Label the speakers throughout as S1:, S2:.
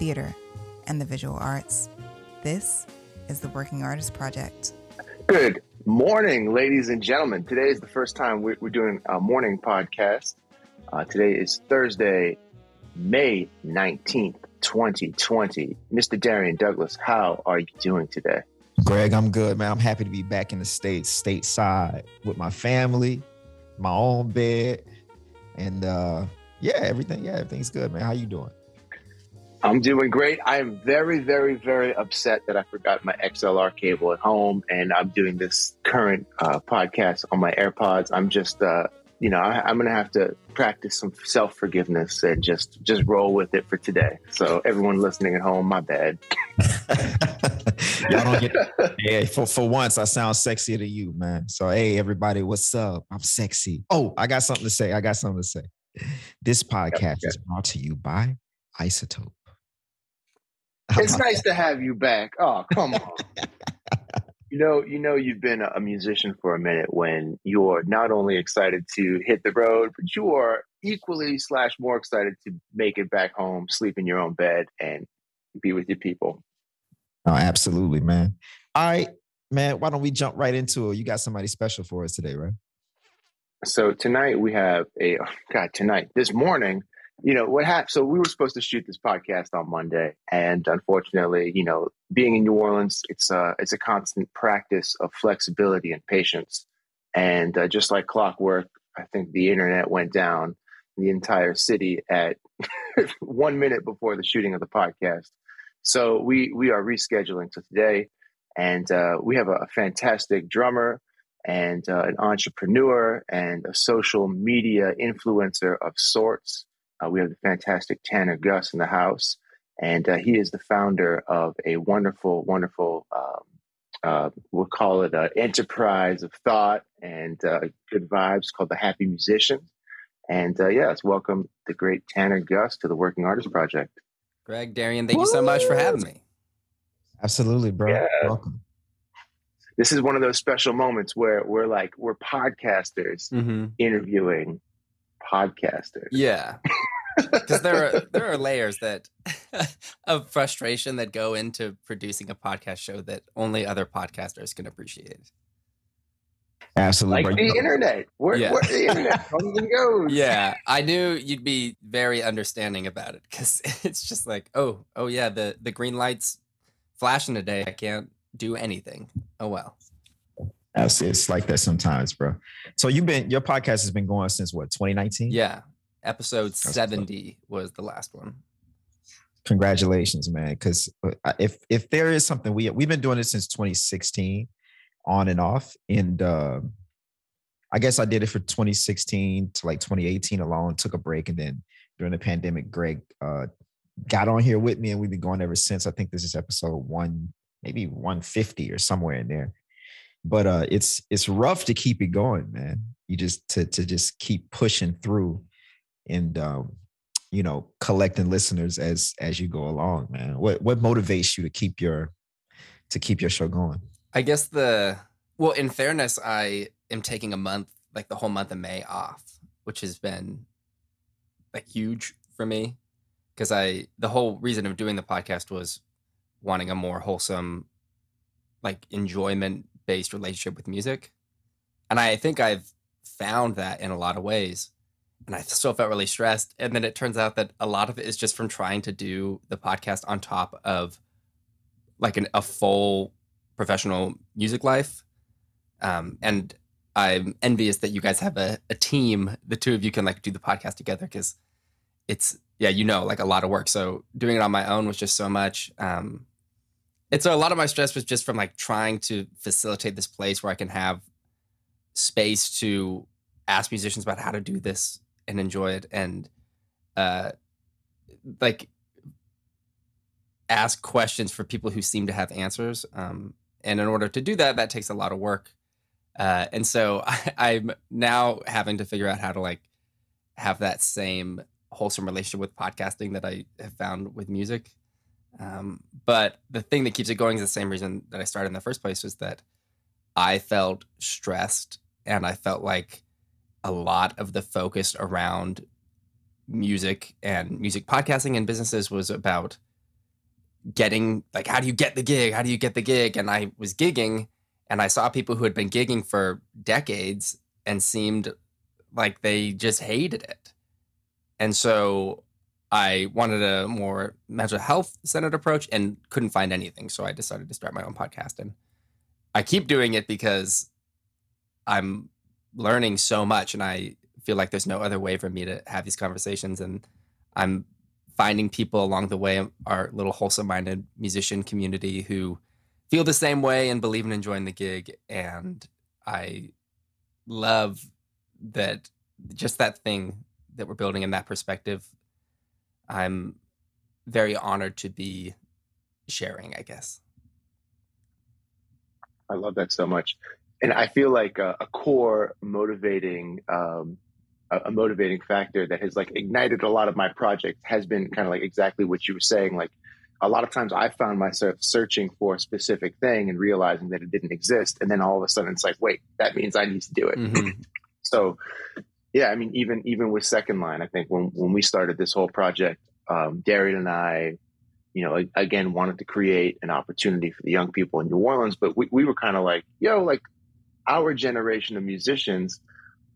S1: theater, and the visual arts. This is the Working Artist Project.
S2: Good morning, ladies and gentlemen. Today is the first time we're, we're doing a morning podcast. Uh, today is Thursday, May 19th, 2020. Mr. Darrian Douglas, how are you doing today?
S3: Greg, I'm good, man. I'm happy to be back in the States, stateside with my family, my own bed. And uh yeah, everything, yeah, everything's good, man. How you doing?
S2: I'm doing great. I am very, very, very upset that I forgot my XLR cable at home, and I'm doing this current uh, podcast on my AirPods. I'm just, uh, you know, I, I'm going to have to practice some self forgiveness and just just roll with it for today. So everyone listening at home, my bad.
S3: Y'all don't get yeah, for, for once I sound sexier to you, man. So hey everybody, what's up? I'm sexy. Oh, I got something to say. I got something to say. This podcast is brought to you by iZotope.
S2: It's nice to have you back. Oh, come on. You know, you know, you've been a musician for a minute when you're not only excited to hit the road, but you are equally slash more excited to make it back home, sleep in your own bed, and be with your people.
S3: Oh, absolutely, man. All right, man. Why don't we jump right into it? You got somebody special for us today, right?
S2: So tonight we have a oh, God. Tonight, this morning, you know what happened. So we were supposed to shoot this podcast on Monday, and unfortunately, you know, being in New Orleans, it's a it's a constant practice of flexibility and patience. And uh, just like clockwork, I think the internet went down the entire city at one minute before the shooting of the podcast. So we we are rescheduling to today, and uh, we have a, a fantastic drummer and uh, an entrepreneur and a social media influencer of sorts. Uh, we have the fantastic Tanner Guss in the house, and uh, he is the founder of a wonderful, wonderful. Um, uh, we'll call it an enterprise of thought and uh, good vibes called the Happy Musician. And uh, yes, welcome the great Tanner Guss to the Working Artist Project.
S4: Greg, Darrian, thank you so much for having me.
S3: Absolutely, bro.
S2: Yeah.
S3: Welcome.
S2: This is one of those special moments where we're like we're podcasters
S4: Mm-hmm.
S2: interviewing podcasters.
S4: Yeah, because there are there are layers that of frustration that go into producing a podcast show that only other podcasters can appreciate.
S3: Absolutely,
S2: Like the internet, where,
S4: Yeah.
S2: where the internet comes and goes.
S4: Yeah, I knew you'd be very understanding about it because it's just like, oh, oh yeah, the the green lights flashing today. I can't do anything. Oh well.
S3: It's, it's like that sometimes, bro. So you've been your podcast has been going since what 2019?
S4: Yeah, episode
S3: That's-
S4: seventy was the last one.
S3: Congratulations, man. Because if if there is something we we've been doing it since 2016, on and off, and uh, I guess I did it for 2016 to like 2018 alone. Took a break, and then during the pandemic, Greg uh, got on here with me, and we've been going ever since. I think this is episode one, maybe 150 or somewhere in there. But uh, it's it's rough to keep it going, man. You just to to just keep pushing through, and um, you know collecting listeners as as you go along, man. What what motivates you to keep your to keep your show going?
S4: I guess the well, in fairness, I am taking a month, like the whole month of May off, which has been like huge for me because I the whole reason of doing the podcast was wanting a more wholesome, like enjoyment based relationship with music, and I think I've found that in a lot of ways. And I still felt really stressed. And then it turns out that a lot of it is just from trying to do the podcast on top of like an, a full professional music life. Um, and I'm envious that you guys have a, a team. The two of you can like do the podcast together because it's yeah, you know, like a lot of work. So doing it on my own was just so much. Um, it's a lot of my stress was just from like trying to facilitate this place where I can have space to ask musicians about how to do this and enjoy it and uh like ask questions for people who seem to have answers. Um, and in order to do that, that takes a lot of work. Uh, and so I, I'm now having to figure out how to like have that same wholesome relationship with podcasting that I have found with music. Um, but the thing that keeps it going is the same reason that I started in the first place was that I felt stressed and I felt like a lot of the focus around music and music podcasting and businesses was about getting like how do you get the gig? How do you get the gig? And i was gigging and i saw people who had been gigging for decades and seemed like they just hated it. And so i wanted a more mental health centered approach and couldn't find anything. So i decided to start my own podcast and i keep doing it because i'm learning so much and i feel like there's no other way for me to have these conversations and i'm finding people along the way, our little wholesome minded musician community who feel the same way and believe in enjoying the gig. And I love that just that thing that we're building in that perspective. I'm very honored to be sharing, I guess.
S2: I love that so much. And I feel like a, a core motivating um, a, motivating factor that has like ignited a lot of my projects has been kind of like exactly what you were saying. Like a lot of times I found myself searching for a specific thing and realizing that it didn't exist. And then all of a sudden it's like, wait, that means I need to do it. Mm-hmm. so yeah, I mean, even, even with second line, I think when, when we started this whole project, um, Darrian and I, you know, again, wanted to create an opportunity for the young people in New Orleans, but we, we were kind of like, yo, like our generation of musicians,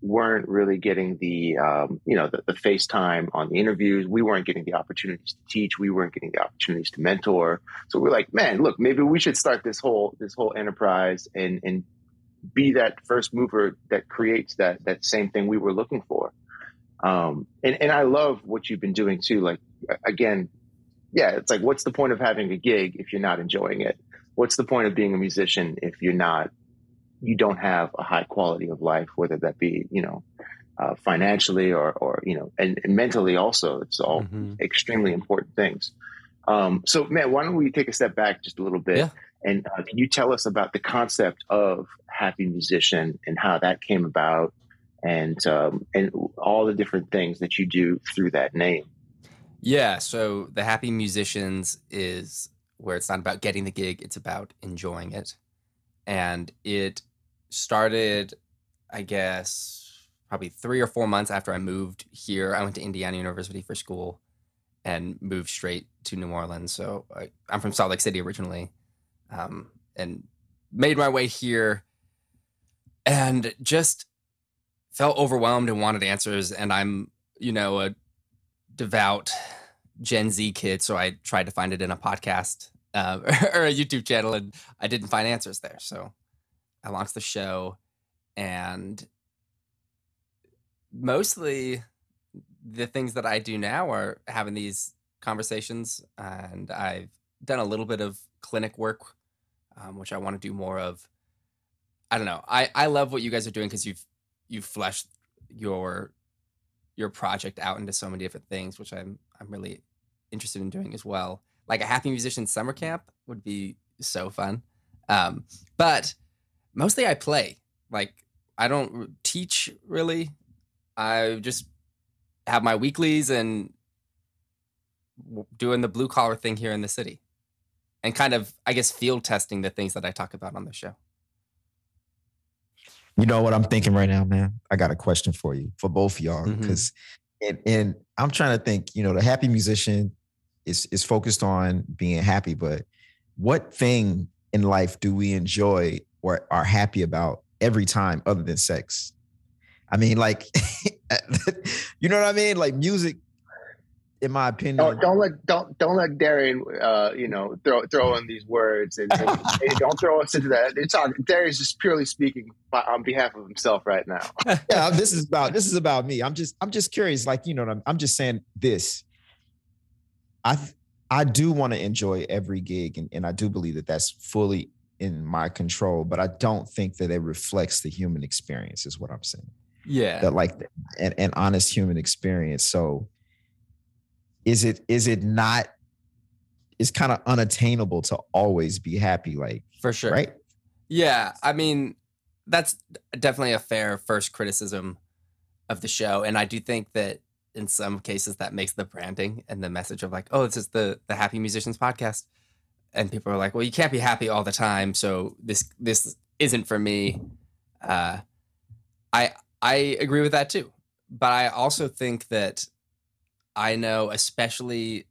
S2: weren't really getting the um, you know the, the FaceTime on the interviews. We weren't getting the opportunities to teach. We weren't getting the opportunities to mentor. So we're like, man, look, maybe we should start this whole this whole enterprise and and be that first mover that creates that that same thing we were looking for. Um, and and I love what you've been doing too. Like again, yeah, it's like what's the point of having a gig if you're not enjoying it? What's the point of being a musician if you're not you don't have a high quality of life, whether that be, you know, uh, financially or, or, you know, and, and mentally also, it's all mm-hmm. extremely important things. Um, so man, why don't we take a step back just a little bit yeah. and uh, can you tell us about the concept of happy musician and how that came about and, um, and all the different things that you do through that name?
S4: Yeah. So the happy musicians is where it's not about getting the gig. It's about enjoying it. And it started, I guess, probably three or four months after I moved here. I went to Indiana University for school and moved straight to New Orleans. So I, am from Salt Lake City originally, um, and made my way here, and just felt overwhelmed and wanted answers. And I'm, you know, a devout Gen Z kid, so I tried to find it in a podcast uh, or a YouTube channel, and I didn't find answers there. So I launched the show, and mostly the things that I do now are having these conversations, and I've done a little bit of clinic work, um, which I want to do more of. I don't know. I I love what you guys are doing because you've you've fleshed your your project out into so many different things, which I'm I'm really interested in doing as well. Like a happy musician summer camp would be so fun. Um, but mostly I play. Like I don't teach really. I just have my weeklies and doing the blue collar thing here in the city and kind of I guess field testing the things that I talk about on the show.
S3: You know what I'm thinking right now, man? I got a question for you, for both of y'all, because mm-hmm. and, and I'm trying to think, you know, the happy musician is is focused on being happy, but what thing in life do we enjoy or are happy about every time other than sex. I mean, like, you know what I mean? Like music, in my opinion.
S2: Don't, don't let don't don't let Darrian, uh, you know, throw throw in these words and, and, and don't throw us into that. It's on Darrian's just purely speaking by, on behalf of himself right now.
S3: yeah, this is about this is about me. I'm just I'm just curious. Like you know, I'm I'm just saying this. I I do want to enjoy every gig, and, and I do believe that that's fully in my control, but I don't think that it reflects the human experience, is what I'm saying.
S4: Yeah.
S3: That like an, an honest human experience. So is it is it not it's kind of unattainable to always be happy like
S4: for sure
S3: right
S4: yeah i mean that's definitely a fair first criticism of the show and i do think that in some cases that makes the branding and the message of like oh this is the the happy musicians podcast and people are like well you can't be happy all the time so this this isn't for me uh i i agree with that too but i also think that i know especially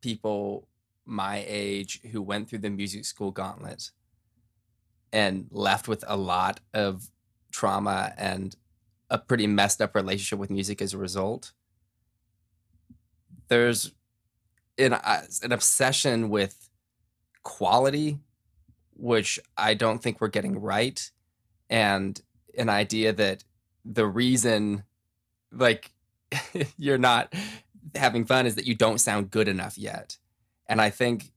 S4: people my age who went through the music school gauntlet and left with a lot of trauma and a pretty messed up relationship with music as a result. There's an, uh, an obsession with quality, which I don't think we're getting right, and an idea that the reason, like, you're not having fun is that you don't sound good enough yet. And I think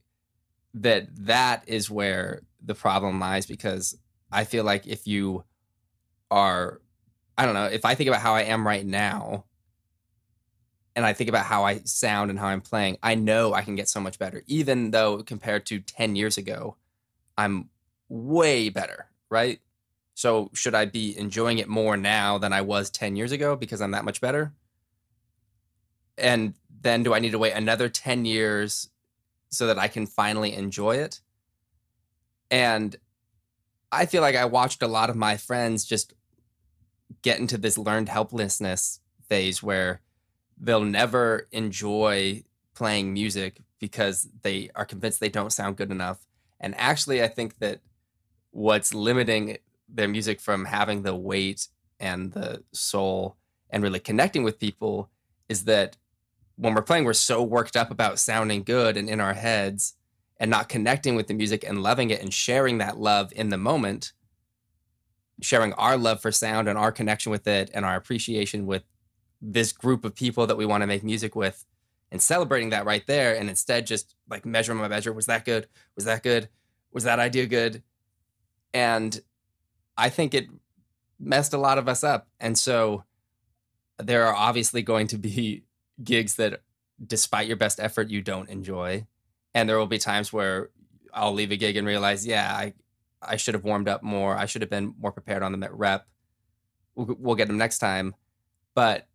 S4: that that is where the problem lies because I feel like if you are, I don't know, if I think about how I am right now and I think about how I sound and how I'm playing, I know I can get so much better, even though compared to 10 years ago, I'm way better, right? So should I be enjoying it more now than I was 10 years ago because I'm that much better? And then do I need to wait another 10 years so that I can finally enjoy it. And I feel like I watched a lot of my friends just get into this learned helplessness phase where they'll never enjoy playing music because they are convinced they don't sound good enough. And actually, I think that what's limiting their music from having the weight and the soul and really connecting with people is that when we're playing, we're so worked up about sounding good and in our heads and not connecting with the music and loving it and sharing that love in the moment, sharing our love for sound and our connection with it and our appreciation with this group of people that we want to make music with and celebrating that right there. And instead, just like measuring my measure was that good? Was that good? Was that idea good? And I think it messed a lot of us up. And so there are obviously going to be gigs that despite your best effort you don't enjoy and there will be times where i'll leave a gig and realize yeah i i should have warmed up more i should have been more prepared on the rep we'll, we'll get them next time but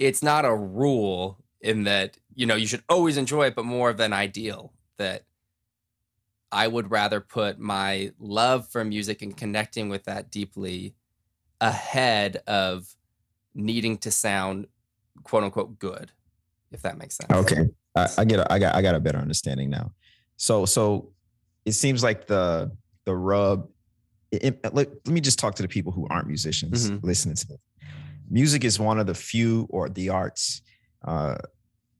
S4: it's not a rule in that you know you should always enjoy it but more of an ideal that i would rather put my love for music and connecting with that deeply ahead of needing to sound quote unquote good, if that makes sense.
S3: Okay, I, I get, a, I got, I got a better understanding now. So, so it seems like the the rub. It, it, let, let me just talk to the people who aren't musicians mm-hmm. listening to this. Music is one of the few or the arts uh,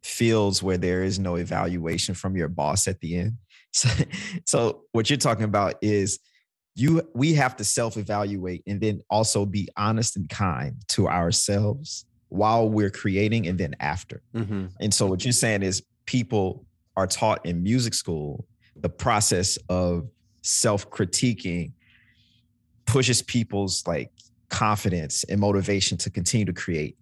S3: fields where there is no evaluation from your boss at the end. So, so what you're talking about is you we have to self-evaluate and then also be honest and kind to ourselves while we're creating and then after. Mm-hmm. And so what you're saying is people are taught in music school the process of self-critiquing pushes people's like confidence and motivation to continue to create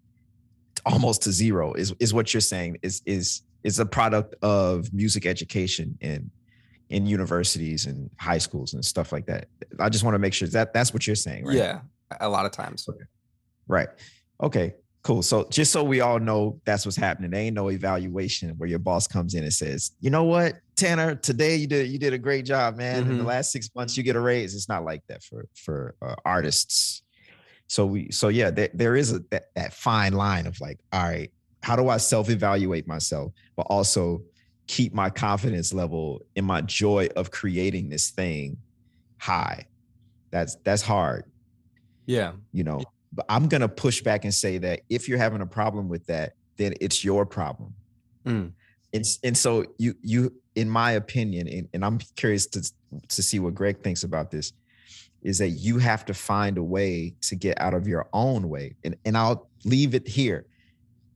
S3: almost to zero is is what you're saying is is is a product of music education in in universities and high schools and stuff like that. I just want to make sure that that's what you're saying, right?
S4: Yeah, a lot of times.
S3: Okay. Right. Okay. Cool. So just so we all know that's what's happening. There ain't no evaluation where your boss comes in and says, you know what, Tanner, today you did you did a great job, man. Mm-hmm. In the mm-hmm. last six months, you get a raise. It's not like that for for uh, artists. So we so yeah, there, there is a that, that fine line of like, all right, how do I self-evaluate myself, but also keep my confidence level in my joy of creating this thing high. That's that's hard.
S4: Yeah.
S3: You know, but I'm going to push back and say that if you're having a problem with that, then it's your problem. Mm. And, and so you you in my opinion and, and i'm curious to to see what greg thinks about this is that you have to find a way to get out of your own way and and i'll leave it here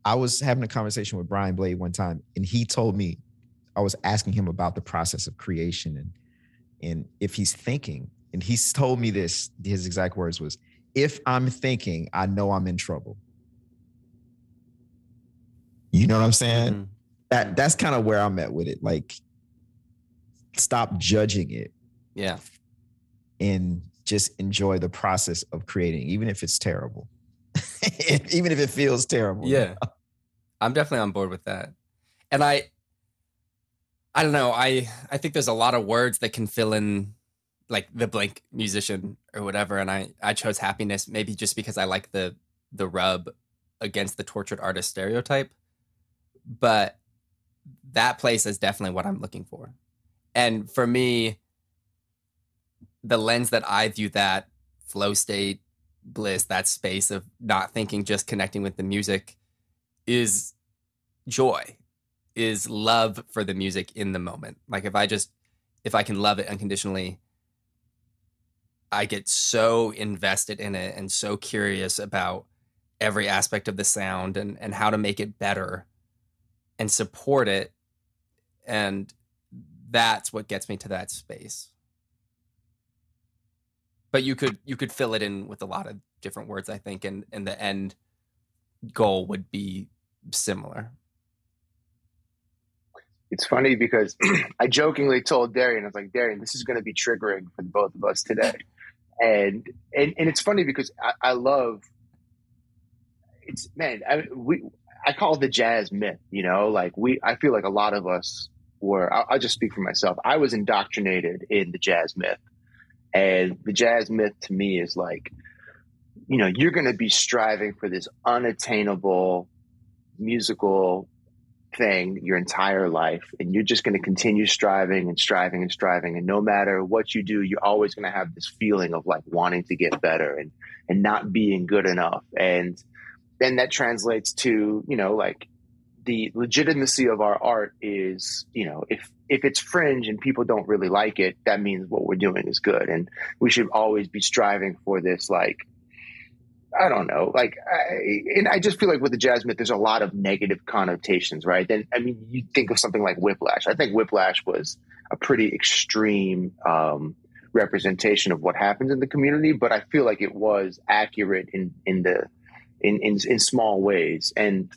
S3: i was having a conversation with brian blade one time and he told me i was asking him about the process of creation and and if he's thinking and he's told me this his exact words was if I'm thinking, I know I'm in trouble. You know what I'm saying? Mm-hmm. That that's kind of where I'm at with it. Like stop judging it
S4: Yeah.
S3: and just enjoy the process of creating, even if it's terrible, even if it feels terrible.
S4: Yeah. I'm definitely on board with that. And I I don't know, I I think there's a lot of words that can fill in like the blank musician or whatever and I I chose happiness maybe just because I like the the rub against the tortured artist stereotype. But that place is definitely what I'm looking for. And for me the lens that I view that flow state bliss that space of not thinking just connecting with the music is joy is love for the music in the moment. Like if i just if i can love it unconditionally i get so invested in it and so curious about every aspect of the sound and and how to make it better and support it and that's what gets me to that space but you could you could fill it in with a lot of different words i think and and the end goal would be similar
S2: It's funny because I jokingly told Darrian, I was like, Darrian, this is going to be triggering for both of us today. And and, and it's funny because I, I love it's man, I, we I call it the jazz myth. You know, like we I feel like a lot of us were. I'll, I'll just speak for myself. I was indoctrinated in the jazz myth, and the jazz myth to me is like, you know, you're going to be striving for this unattainable musical thing your entire life and you're just going to continue striving and striving and striving and no matter what you do you're always going to have this feeling of like wanting to get better and and not being good enough. And then that translates to you know like the legitimacy of our art is you know if if it's fringe and people don't really like it that means what we're doing is good and we should always be striving for this like I don't know. Like, I, and I just feel like with the jazz myth, there's a lot of negative connotations, right? Then, I mean, you think of something like Whiplash. I think Whiplash was a pretty extreme um, representation of what happens in the community, but I feel like it was accurate in in the in in, in small ways. And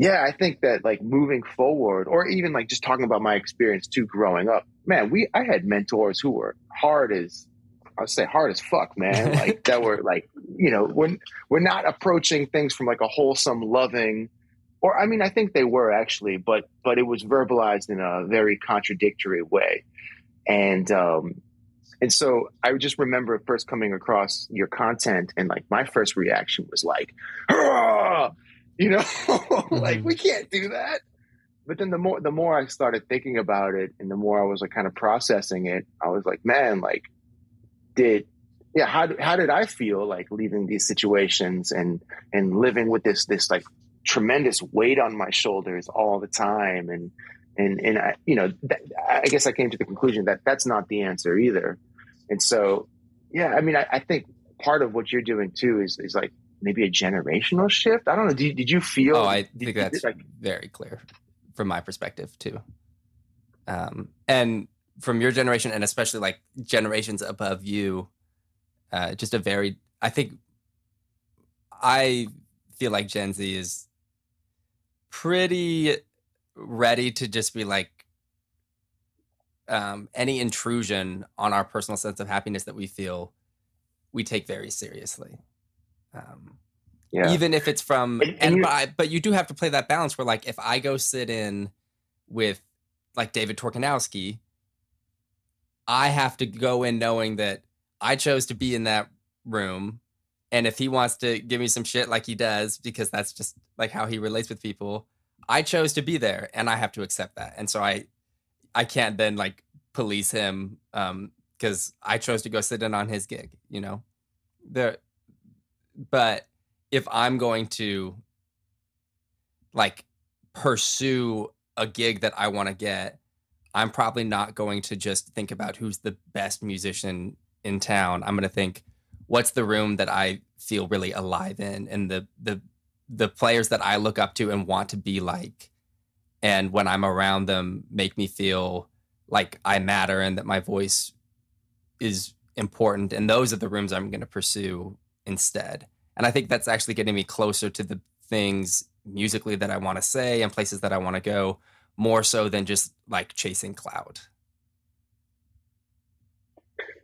S2: yeah, I think that like moving forward, or even like just talking about my experience too, growing up, man, we I had mentors who were hard as I would say hard as fuck, man. Like that were like, you know, when we're not approaching things from like a wholesome, loving, or I mean, I think they were actually, but but it was verbalized in a very contradictory way, and um, and so I just remember first coming across your content, and like my first reaction was like, "Hurrah!" You know, like mm-hmm. we can't do that. But then the more the more I started thinking about it, and the more I was like kind of processing it, I was like, man, like did yeah how, how did i feel like leaving these situations and and living with this this like tremendous weight on my shoulders all the time? And and and i you know that, i guess i came to the conclusion that that's not the answer either. And so yeah i mean i, I think part of what you're doing too is is like maybe a generational shift? I don't know. Did, did you feel
S4: oh i
S2: did,
S4: think that's like, very clear from my perspective too. Um and from your generation and especially like generations above you uh just a very i think i feel like gen z is pretty ready to just be like um any intrusion on our personal sense of happiness that we feel we take very seriously um
S2: yeah.
S4: even if it's from
S2: And- and
S4: and, but you do have to play that balance where like if i go sit in with like david torkanowsky i have to go in knowing that i chose to be in that room. And if he wants to give me some shit like he does because that's just like how he relates with people i chose to be there and i have to accept that. And so i i can't then like police him um because i chose to go sit in on his gig you know? There but if i'm going to like pursue a gig that i want to get i'm probably not going to just think about who's the best musician in town. I'm going to think what's the room that i feel really alive in and the the the players that i look up to and want to be like. And when i'm around them make me feel like i matter and that my voice is important. And those are the rooms i'm going to pursue instead. And I think that's actually getting me closer to the things musically that I want to say and places that I want to go more so than just like chasing cloud.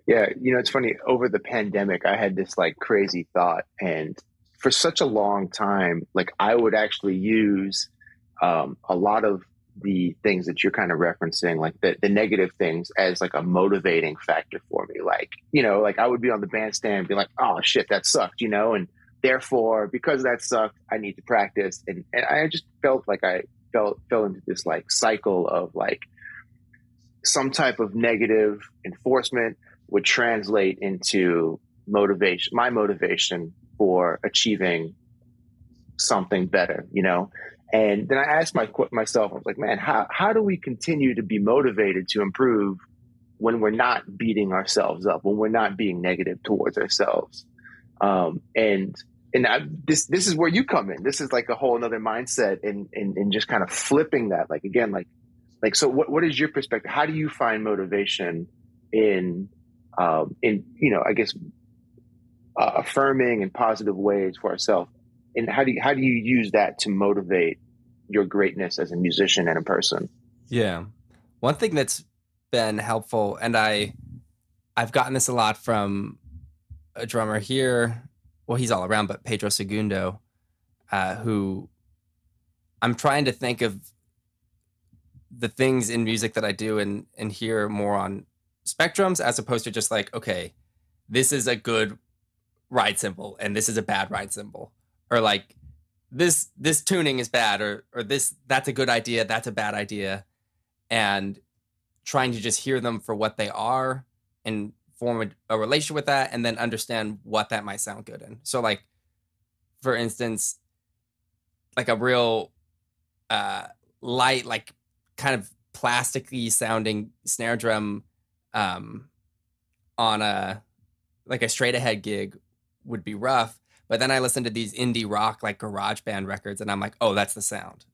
S2: Yeah, you know, it's funny. Over the pandemic, I had this like crazy thought, and for such a long time, like I would actually use um, a lot of the things that you're kind of referencing, like the, the negative things, as like a motivating factor for me. Like, you know, like I would be on the bandstand and be like, oh shit, that sucked, you know, and therefore, because that sucked, I need to practice. And, and I just felt like I felt fell into this like cycle of like some type of negative enforcement would translate into motivation, my motivation for achieving something better, you know? And then I asked my, myself, I was like, man, how, how do we continue to be motivated to improve when we're not beating ourselves up, when we're not being negative towards ourselves? Um, and and I, this this is where you come in. This is like a whole another mindset and and and just kind of flipping that. Like again, like like so. What what is your perspective? How do you find motivation in um, in you know I guess uh, affirming and positive ways for ourselves? And how do you, how do you use that to motivate your greatness as a musician and a person?
S4: Yeah, one thing that's been helpful, and I I've gotten this a lot from a drummer here well, he's all around, but Pedro Segundo, uh, who I'm trying to think of the things in music that I do and and hear more on spectrums as opposed to just like, okay, this is a good ride cymbal and this is a bad ride cymbal. Or like this this tuning is bad or or this that's a good idea, that's a bad idea. And trying to just hear them for what they are and form a, a relationship with that and then understand what that might sound good in. So like for instance, like a real uh light, like kind of plasticky sounding snare drum um on a like a straight ahead gig would be rough. But then I listen to these indie rock like garage band records and I'm like, oh, that's the sound.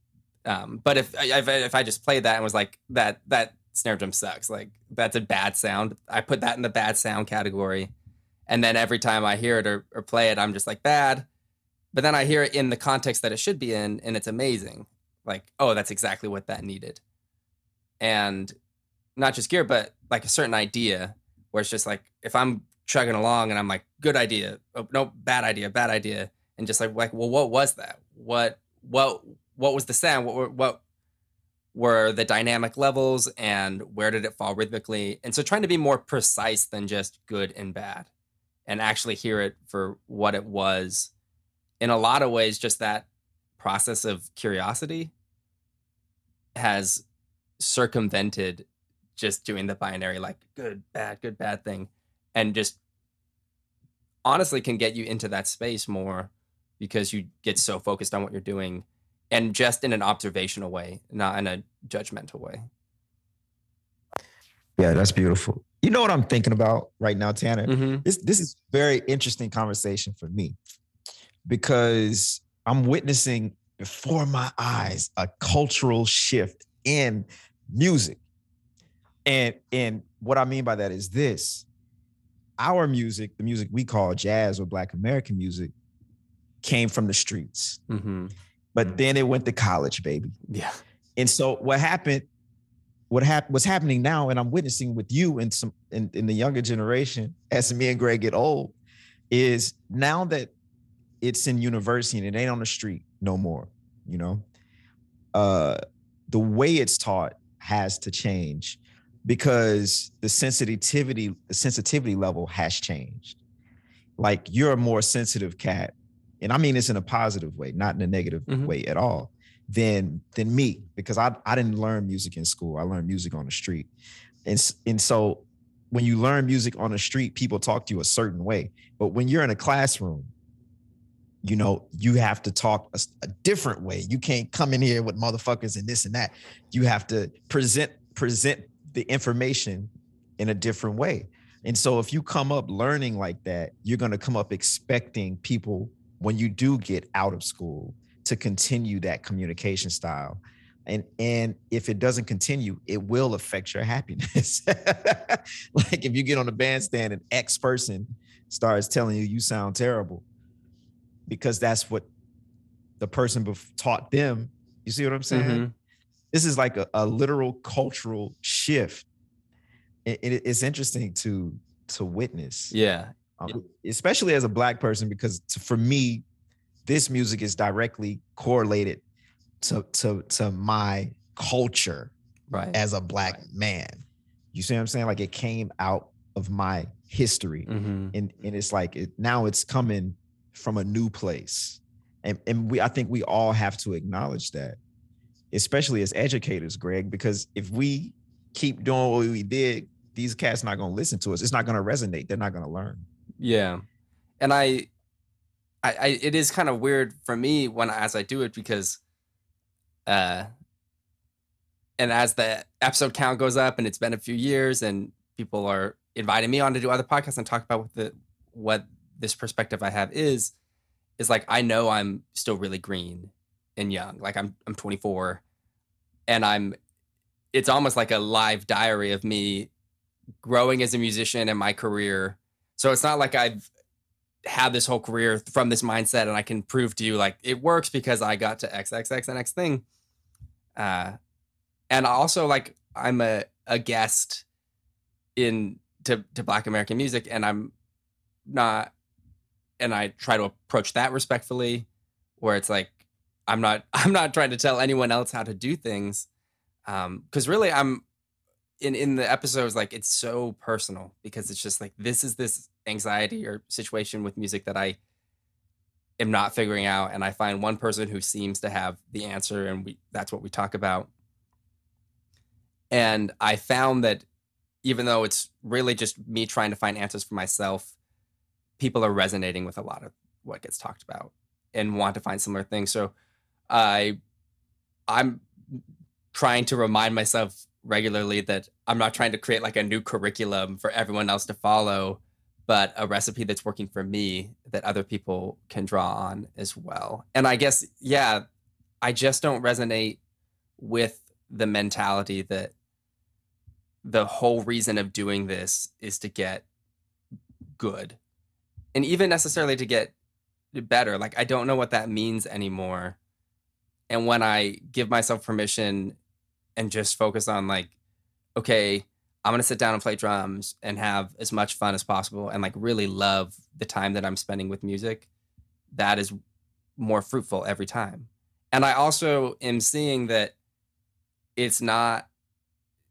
S4: Um, but if if if I just played that and was like that that snare drum sucks. Like that's a bad sound. I put that in the bad sound category. And then every time I hear it or, or play it, I'm just like bad. But then I hear it in the context that it should be in, and it's amazing. Like, oh, that's exactly what that needed. And not just gear, but like a certain idea where it's just like if I'm chugging along and I'm like, good idea, oh, no, bad idea, bad idea, and just like like, well, what was that? What what what was the sound? What what were the dynamic levels and where did it fall rhythmically and so trying to be more precise than just good and bad and actually hear it for what it was in a lot of ways just that process of curiosity has circumvented just doing the binary like good bad good bad thing and just honestly can get you into that space more because you get so focused on what you're doing and just in an observational way, not in a judgmental way.
S3: Yeah, that's beautiful. You know what I'm thinking about right now, Tanner?
S4: Mm-hmm.
S3: This this is very interesting conversation for me because I'm witnessing before my eyes a cultural shift in music. And and what I mean by that is this. Our music, the music we call jazz or black American music, came from the streets.
S4: Mm-hmm.
S3: But then it went to college, baby.
S4: Yeah.
S3: And so what happened, what happened, what's happening now, and I'm witnessing with you and some in, in the younger generation, as me and Greg get old, is now that it's in university and it ain't on the street no more, you know. Uh the way it's taught has to change because the sensitivity, the sensitivity level has changed. Like you're a more sensitive cat and I mean this in a positive way, not in a negative
S4: Mhm.
S3: way at all, than than me because I I didn't learn music in school. I learned music on the street, and and so when you learn music on the street, people talk to you a certain way. But when you're in a classroom, you know you have to talk a different way. You can't come in here with motherfuckers and this and that. You have to present present the information in a different way. And so if you come up learning like that, you're going to come up expecting people when you do get out of school to continue that communication style. And and if it doesn't continue, it will affect your happiness. like if you get on the bandstand and X person starts telling you you sound terrible because that's what the person bef- taught them. You see what I'm saying?
S4: Mhm.
S3: This is like a, a literal cultural shift. It- it- it's interesting to to witness.
S4: Yeah.
S3: Um, especially as a black person, because to, for me, this music is directly correlated to to to my culture
S4: Right.
S3: as a black man. You see what I'm saying? Like it came out of my history,
S4: hmm
S3: and and it's like it, now it's coming from a new place, and and we I think we all have to acknowledge that, especially as educators, Greg, because if we keep doing what we did, these cats not gonna listen to us. It's not gonna resonate. They're not gonna learn.
S4: Yeah. And I, I, I it is kind of weird for me when as I do it because, uh, and as the episode count goes up and it's been a few years and people are inviting me on to do other podcasts and talk about what the what this perspective I have is, is like I know I'm still really green and young. Like I'm I'm 24, and I'm. It's almost like a live diary of me growing as a musician and my career. So it's not like I've had this whole career from this mindset and I can prove to you like it works because I got to X X X and X thing. Uh, and also like I'm a a guest in to to Black American music, and I'm not, and I try to approach that respectfully, where it's like I'm not I'm not trying to tell anyone else how to do things, um, because really I'm in in the episodes like it's so personal because it's just like this is this anxiety or situation with music that I am not figuring out and I find one person who seems to have the answer and we that's what we talk about. And I found that even though it's really just me trying to find answers for myself, people are resonating with a lot of what gets talked about and want to find similar things. So I I'm trying to remind myself regularly that I'm not trying to create like a new curriculum for everyone else to follow, but a recipe that's working for me that other people can draw on as well. And I guess, yeah, I just don't resonate with the mentality that the whole reason of doing this is to get good and even necessarily to get better. Like, I don't know what that means anymore. And when I give myself permission and just focus on like, okay, I'm gonna sit down and play drums and have as much fun as possible and like really love the time that I'm spending with music, that is more fruitful every time. And I also am seeing that it's not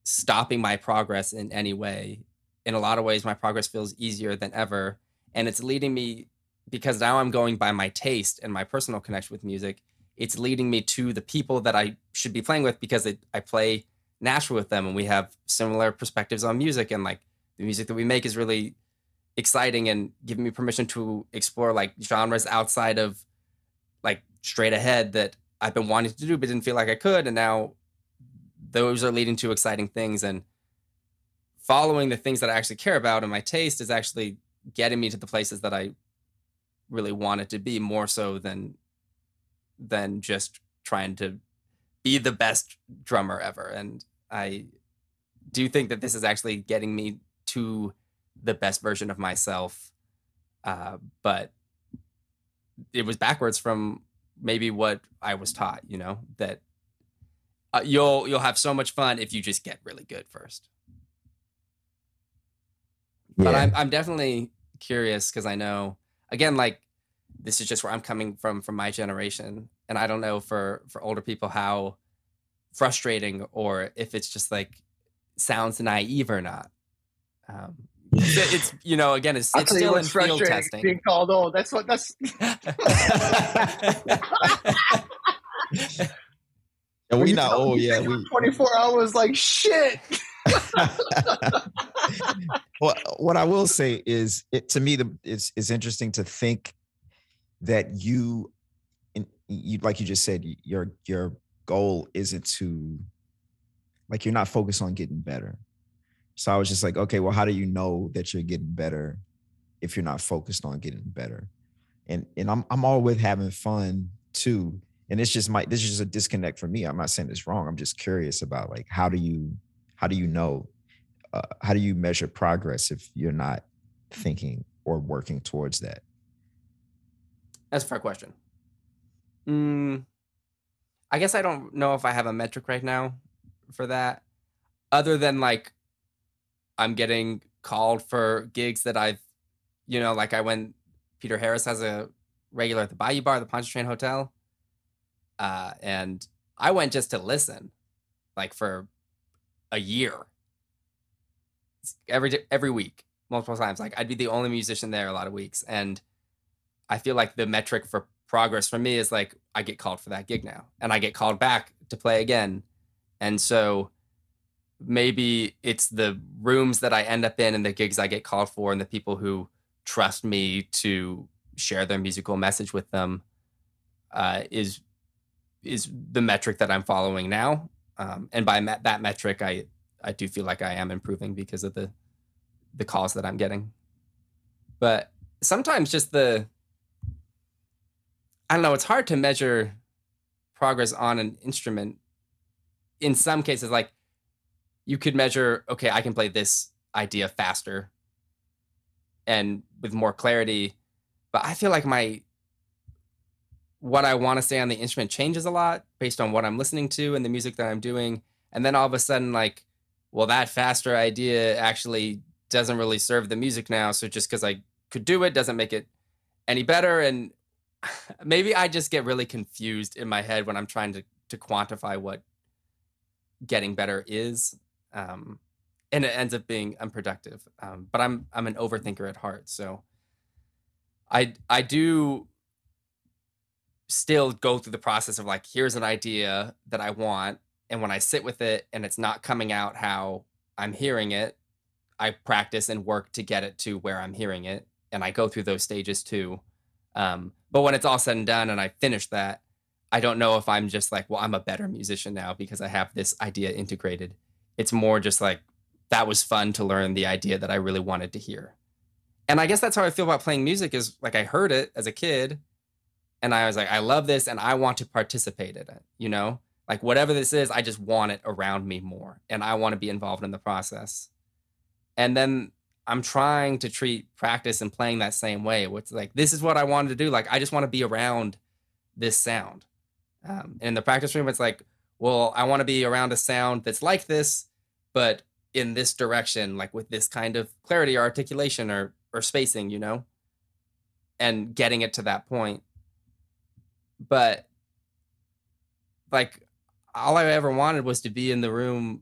S4: stopping my progress in any way. In a lot of ways, my progress feels easier than ever. And it's leading me because now I'm going by my taste and my personal connection with music it's leading me to the people that I should be playing with because it, I play Nashville with them and we have similar perspectives on music and like the music that we make is really exciting and giving me permission to explore like genres outside of like straight ahead that I've been wanting to do but didn't feel like I could and now those are leading to exciting things and following the things that I actually care about and my taste is actually getting me to the places that I really wanted to be more so than than just trying to be the best drummer ever. And I do think that this is actually getting me to the best version of myself. Uh, but it was backwards from maybe what I was taught, you know, that uh, you'll you'll have so much fun if you just get really good first. But I'm I'm definitely curious because I know again like this is just where I'm coming from from my generation, and I don't know for for older people how frustrating or if it's just like sounds naive or not. Um, it's, it's you know again it's,
S2: I'll
S4: it's still in field testing.
S2: Being called old. That's what. That's.
S3: Yeah, we not old
S2: you
S3: yet.
S2: think
S3: We,
S2: I'm 24 hours like shit.
S3: well, what I will say is, it to me, the it's it's interesting to think that you, you like you just said, your your goal isn't to, like, you're not focused on getting better. So I was just like, okay, well, how do you know that you're getting better if you're not focused on getting better? And and I'm I'm all with having fun too. And it's just my this is just a disconnect for me. I'm not saying it's wrong. I'm just curious about like how do you how do you know uh, how do you measure progress if you're not thinking or working towards that
S4: That's a fair question. Mm, I guess I don't know if I have a metric right now for that, other than like I'm getting called for gigs that I've, you know, like I went. Peter Harris has a regular at the Bayou Bar, the Pontchartrain Hotel, uh, and I went just to listen, like for a year, every every week, multiple times. Like I'd be the only musician there a lot of weeks, and I feel like the metric for progress for me is like I get called for that gig now, and I get called back to play again, and so maybe it's the rooms that I end up in and the gigs I get called for and the people who trust me to share their musical message with them uh, is is the metric that I'm following now. Um, and by me- that metric, I I do feel like I am improving because of the the calls that I'm getting. But sometimes just the I don't know, it's hard to measure progress on an instrument. In some cases, like you could measure, okay, I can play this idea faster and with more clarity. But I feel like my what I want to say on the instrument changes a lot based on what I'm listening to and the music that I'm doing. And then all of a sudden, like, well, that faster idea actually doesn't really serve the music now. So just because I could do it doesn't make it any better. And maybe I just get really confused in my head when I'm trying to to quantify what getting better is. Um, and it ends up being unproductive. Um, but I'm I'm an overthinker at heart, so I I do still go through the process of like here's an idea that I want, and when I sit with it and it's not coming out how I'm hearing it, I practice and work to get it to where I'm hearing it, and I go through those stages too. Um, but when it's all said and done and I finish that, I don't know if I'm just like, well, I'm a better musician now because I have this idea integrated. It's more just like that was fun to learn the idea that I really wanted to hear. And I guess that's how I feel about playing music is like I heard it as a kid and I was like, I love this and I want to participate in it, you know? Like whatever this is, I just want it around me more and I want to be involved in the process. And then I'm trying to treat practice and playing that same way. What's like, this is what I wanted to do. Like, I just want to be around this sound. Um, and in the practice room, it's like, well, I want to be around a sound that's like this, but in this direction, like with this kind of clarity or articulation or or spacing, you know, and getting it to that point. But like all I ever wanted was to be in the room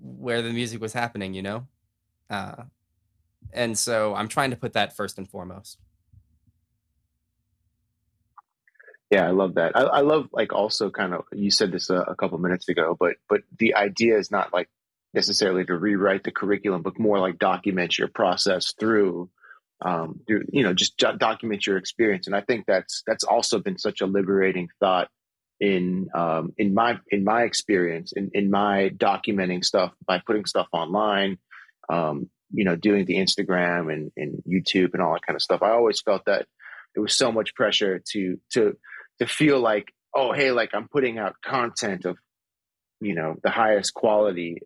S4: where the music was happening, you know? Uh, and so I'm trying to put that first and foremost.
S2: Yeah, I love that. I, I love like also kind of you said this a, a couple minutes ago, but but the idea is not like necessarily to rewrite the curriculum, but more like document your process through, um, through you know, just do- document your experience. And I think that's that's also been such a liberating thought in um, in my in my experience in in my documenting stuff by putting stuff online. Um, you know, doing the Instagram and, and YouTube and all that kind of stuff. I always felt that there was so much pressure to to to feel like, oh, hey, like I'm putting out content of you know the highest quality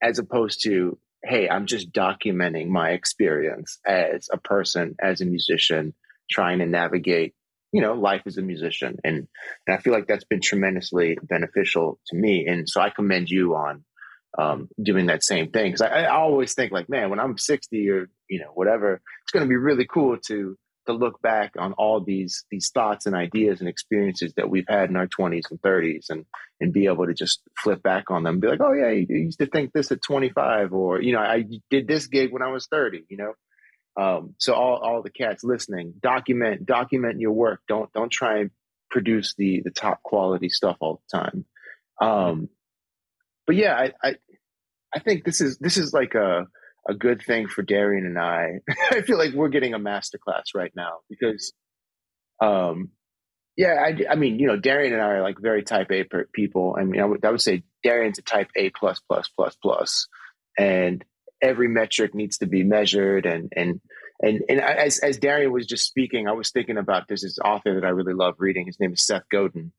S2: as opposed to hey i'm just documenting my experience as a person as a musician trying to navigate you know life as a musician and and i feel like that's been tremendously beneficial to me and so i commend you on um, doing that same thing. Because I, I always think like man when i'm 60 or you know whatever it's going to be really cool to to look back on all these these thoughts and ideas and experiences that we've had in our 20s and 30s and and be able to just flip back on them and be like oh yeah you used to think this at 25 or you know i did this gig when i was 30 you know? Um, so all, all the cats listening document document your work. Don't don't try and produce the the top quality stuff all the time. Um, but yeah I, I i think this is this is like a a good thing for Darrian and I. I feel like we're getting a masterclass right now because, um, yeah, I, I mean, you know, Darrian and I are like very type A people. I mean, I would, I would say Darrian's a type A plus plus plus plus, and every metric needs to be measured. And and and and as as Darrian was just speaking, I was thinking about this, this author that I really love reading. His name is Seth Godin,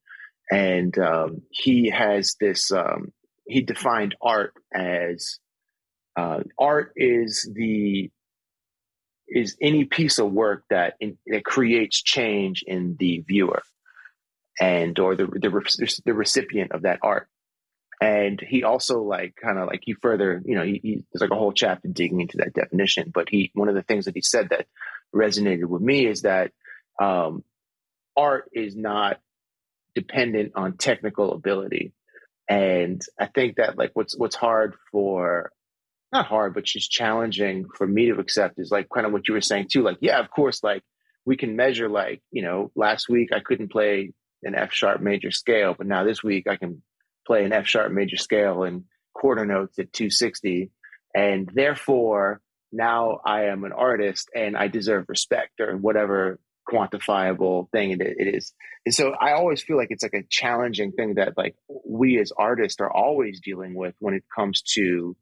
S2: and um, he has this. Um, he defined art as uh, art is the is any piece of work that in, that creates change in the viewer and or the, the the recipient of that art. and he also like kind of like he further you know he, he, there's like a whole chapter digging into that definition but he one of the things that he said that resonated with me is that um, art is not dependent on technical ability and i think that like what's what's hard for not hard but just challenging for me to accept is like kind of what you were saying too like yeah of course like we can measure like you know last week i couldn't play an f sharp major scale but now this week i can play an F sharp major scale and quarter notes at 260. And therefore, now I am an artist and I deserve respect or whatever quantifiable thing it, it is. And so I always feel like it's like a challenging thing that like we as artists are always dealing with when it comes to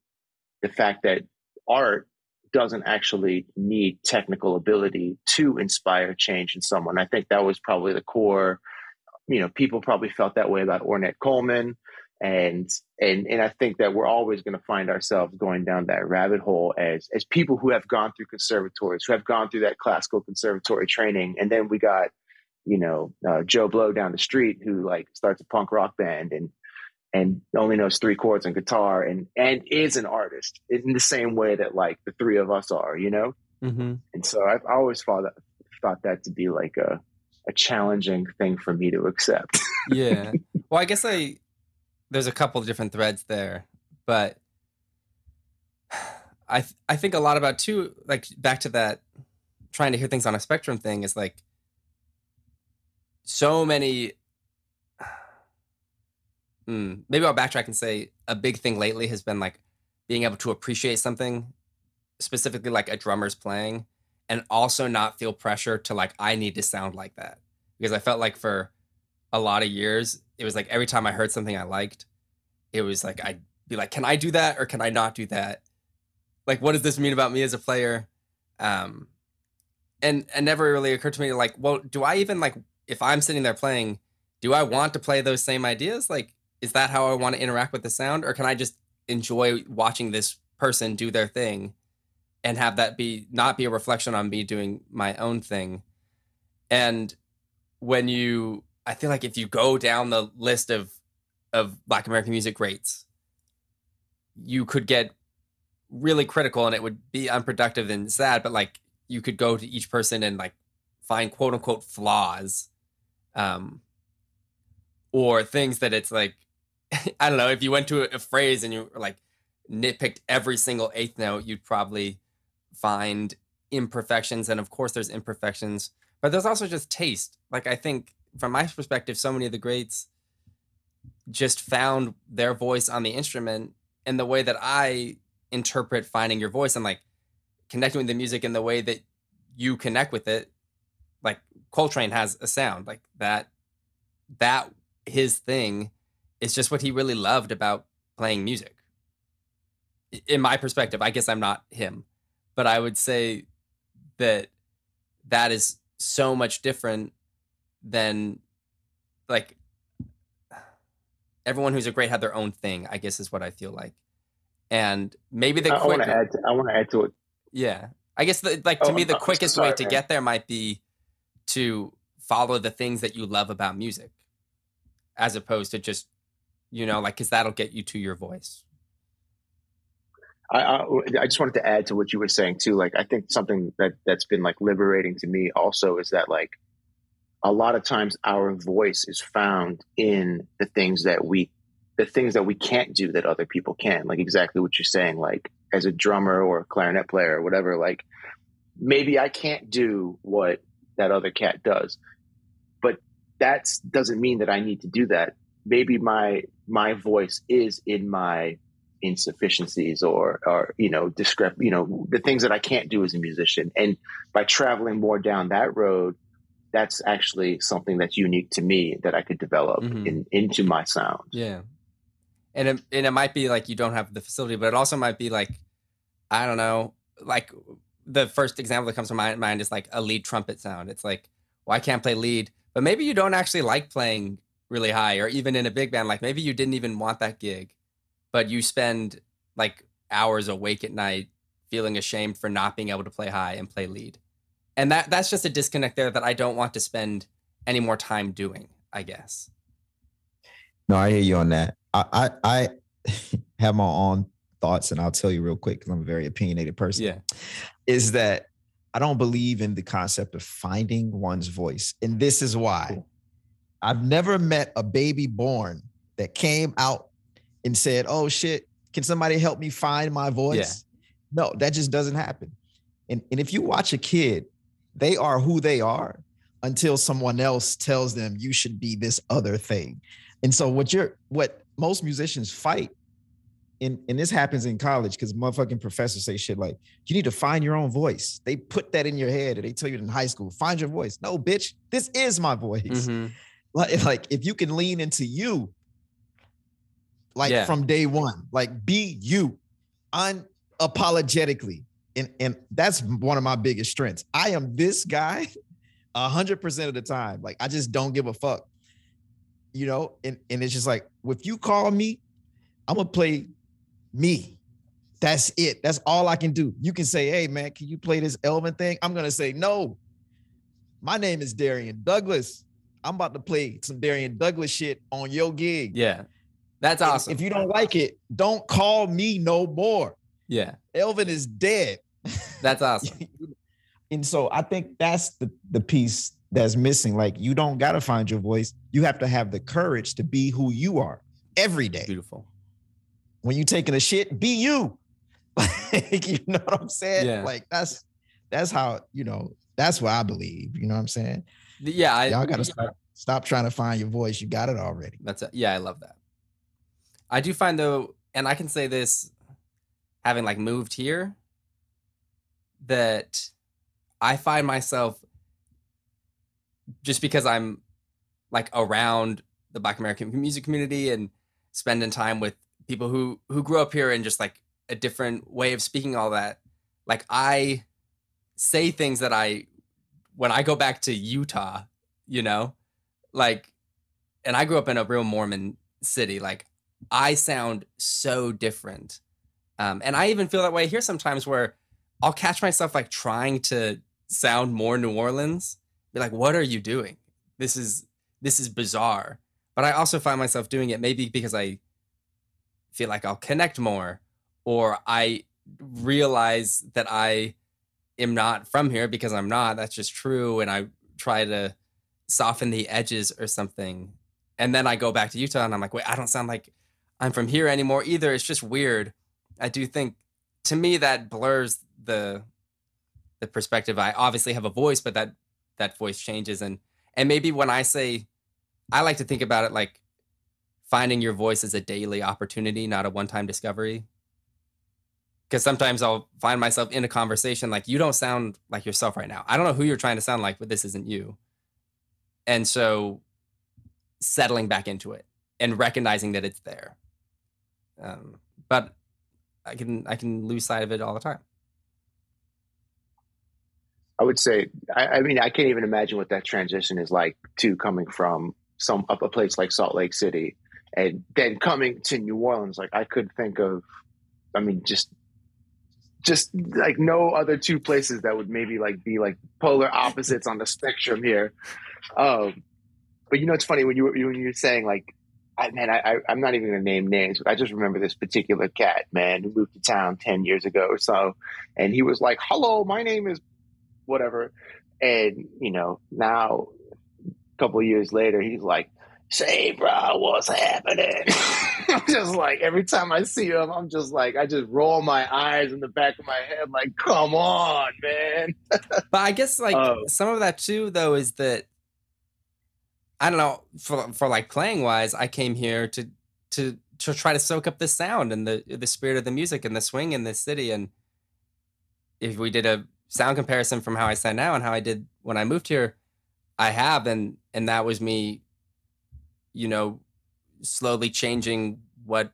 S2: the fact that art doesn't actually need technical ability to inspire change in someone. I think that was probably the core you know, people probably felt that way about Ornette Coleman. And and and I think that we're always going to find ourselves going down that rabbit hole as as people who have gone through conservatories, who have gone through that classical conservatory training, and then we got, you know, uh, Joe Blow down the street who like starts a punk rock band and and only knows three chords on guitar and and is an artist in the same way that like the three of us are, you know. Mm-hmm. And so I've always thought that, thought that to be like a a challenging thing for me to accept.
S4: yeah. Well, I guess I there's a couple of different threads there, but I I think a lot about too like back to that trying to hear things on a spectrum thing is like so many mm, maybe I'll backtrack and say a big thing lately has been like being able to appreciate something specifically like a drummer's playing and also not feel pressure to like I need to sound like that. Because I felt like for a lot of years it was like every time I heard something I liked, it was like I'd be like, can I do that or can I not do that? Like, what does this mean about me as a player? Um, and and never really occurred to me like, well, do I even like if I'm sitting there playing, do I want to play those same ideas? Like, is that how I want to interact with the sound, or can I just enjoy watching this person do their thing and have that be not be a reflection on me doing my own thing. And when you I feel like if you go down the list of of black American music greats, you could get really critical and it would be unproductive and sad, but like you could go to each person and like find quote unquote flaws. Um or things that it's like I don't know, if you went to a, a phrase and you like nitpicked every single eighth note, you'd probably find imperfections and of course there's imperfections but there's also just taste like i think from my perspective so many of the greats just found their voice on the instrument and the way that i interpret finding your voice and like connecting with the music in the way that you connect with it. Like coltrane has a sound like that that his thing is just what he really loved about playing music. In my perspective i guess i'm not him but I would say that that is so much different than like everyone who's a great had their own thing. I guess is what I feel like, and maybe the
S2: I, want to add. To, I want to add to it.
S4: Yeah, I guess the, like to oh, me the I'm quickest sorry, way to man. get there might be to follow the things that you love about music, as opposed to just you know like because that'll get you to your voice.
S2: I, I, I just wanted to add to what you were saying too. Like, I think something that that's been like liberating to me also is that like a lot of times our voice is found in the things that we the things that we can't do that other people can like exactly what you're saying like as a drummer or a clarinet player or whatever like maybe i can't do what that other cat does but that doesn't mean that i need to do that. Maybe my my voice is in my insufficiencies or or you know discrep you know the things that I can't do as a musician. And by traveling more down that road that's actually something that's unique to me that I could develop mm-hmm. in, into my sound.
S4: Yeah. And it, and it might be like you don't have the facility, but it also might be like, I don't know, like the first example that comes to my mind is like a lead trumpet sound. It's like, well, I can't play lead, but maybe you don't actually like playing really high or even in a big band. Like maybe you didn't even want that gig but you spend like hours awake at night feeling ashamed for not being able to play high and play lead. And that that's just a disconnect there that I don't want to spend any more time doing, I guess.
S3: No, I hear you on that. I I, I have my own thoughts, and I'll tell you real quick because I'm a very opinionated person.
S4: Yeah.
S3: Is that I don't believe in the concept of finding one's voice, and this is why.
S4: Cool.
S3: I've never met a baby born that came out and said, "Oh shit, can somebody help me find my voice?" No, that just doesn't happen. And and if you watch a kid, they are who they are until someone else tells them you should be this other thing. And so what you're what most musicians fight and, and this happens in college because motherfucking professors say shit like, you need to find your own voice. They put that in your head and they tell you in high school, find your voice. No, bitch, this is my voice.
S4: Mhm.
S3: Like, like if you can lean into you, like
S4: Yeah.
S3: from day one, like be you unapologetically. And, and that's one of my biggest strengths. I am this guy a hundred percent of the time. Like I just don't give a fuck. You know, and, and it's just like if you call me, I'm gonna play me. That's it. That's all I can do. You can say, hey man, can you play this Elvin thing? I'm gonna say no. My name is Darrian Douglas. I'm about to play some Darrian Douglas shit on your gig.
S4: Yeah. That's awesome.
S3: If you don't like it, don't call me no more.
S4: Yeah.
S3: Elvin is dead.
S4: That's awesome.
S3: and so I think that's the the piece that's missing. Like you don't gotta find your voice. You have to have the courage to be who you are every day.
S4: Beautiful.
S3: When you taking a shit, be you. Like, you know what I'm saying?
S4: Yeah.
S3: Like that's that's how you know. That's what I believe. You know what I'm saying?
S4: Yeah. I,
S3: Y'all gotta stop stop trying to find your voice. You got it already.
S4: That's it. yeah, I love that. I do find though, and I can say this, having like moved here, that I find myself just because I'm like around the Black American music community and spending time with people who who grew up here and just like a different way of speaking all that. Like I say things that I when I go back to Utah, you know, like and I grew up in a real Mormon city. Like I sound so different. Um, and I even feel that way here sometimes where I'll catch myself like trying to sound more New Orleans. Be like, what are you doing? This is this is bizarre. But I also find myself doing it maybe because I feel like I'll connect more or I realize that I am not from here because I'm not. That's just true. And I try to soften the edges or something. And then I go back to Utah and I'm like, wait, I don't sound like I'm from here anymore either. It's just weird. I do think to me that blurs the the perspective. I obviously have a voice, but that that voice changes and and maybe when I say I like to think about it like finding your voice is a daily opportunity, not a one-time discovery. Because sometimes I'll find myself in a conversation like you don't sound like yourself right now. I don't know who you're trying to sound like, but this isn't you. And so settling back into it and recognizing that it's there. Um, but I can I can lose sight of it all the time.
S2: I would say, I, I mean, I can't even imagine what that transition is like to coming from some up a place like Salt Lake City, and then coming to New Orleans. Like I could think of, I mean, just just like no other two places that would maybe like be like polar opposites on the spectrum here. Um, but you know, it's funny when you when you're saying like, I, man, I, I I'm not even gonna name names, but I just remember this particular cat, man, who moved to town ten years ago or so, and he was like, "Hello, my name is whatever," and you know, now a couple of years later, he's like. Say, bro, what's happening? I'm just like every time I see him, I'm just like I just roll my eyes in the back of my head, like, come on, man.
S4: But I guess like
S2: Oh.
S4: some of that too, though, is that I don't know for for like playing wise, I came here to to to try to soak up the sound and the the spirit of the music and the swing in this city. And if we did a sound comparison from how I sound now and how I did when I moved here, I have, and and that was me, you know, slowly changing what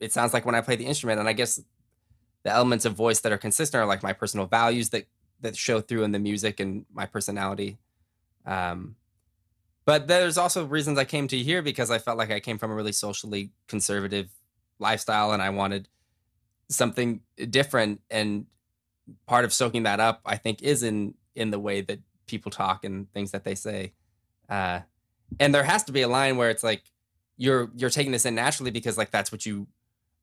S4: it sounds like when I play the instrument. And I guess the elements of voice that are consistent are like my personal values that that show through in the music and my personality. Um, but there's also reasons I came to here because I felt like I came from a really socially conservative lifestyle and I wanted something different. And part of soaking that up, I think, is in in the way that people talk and things that they say. Uh, and there has to be a line where it's like, you're you're taking this in naturally because like that's what you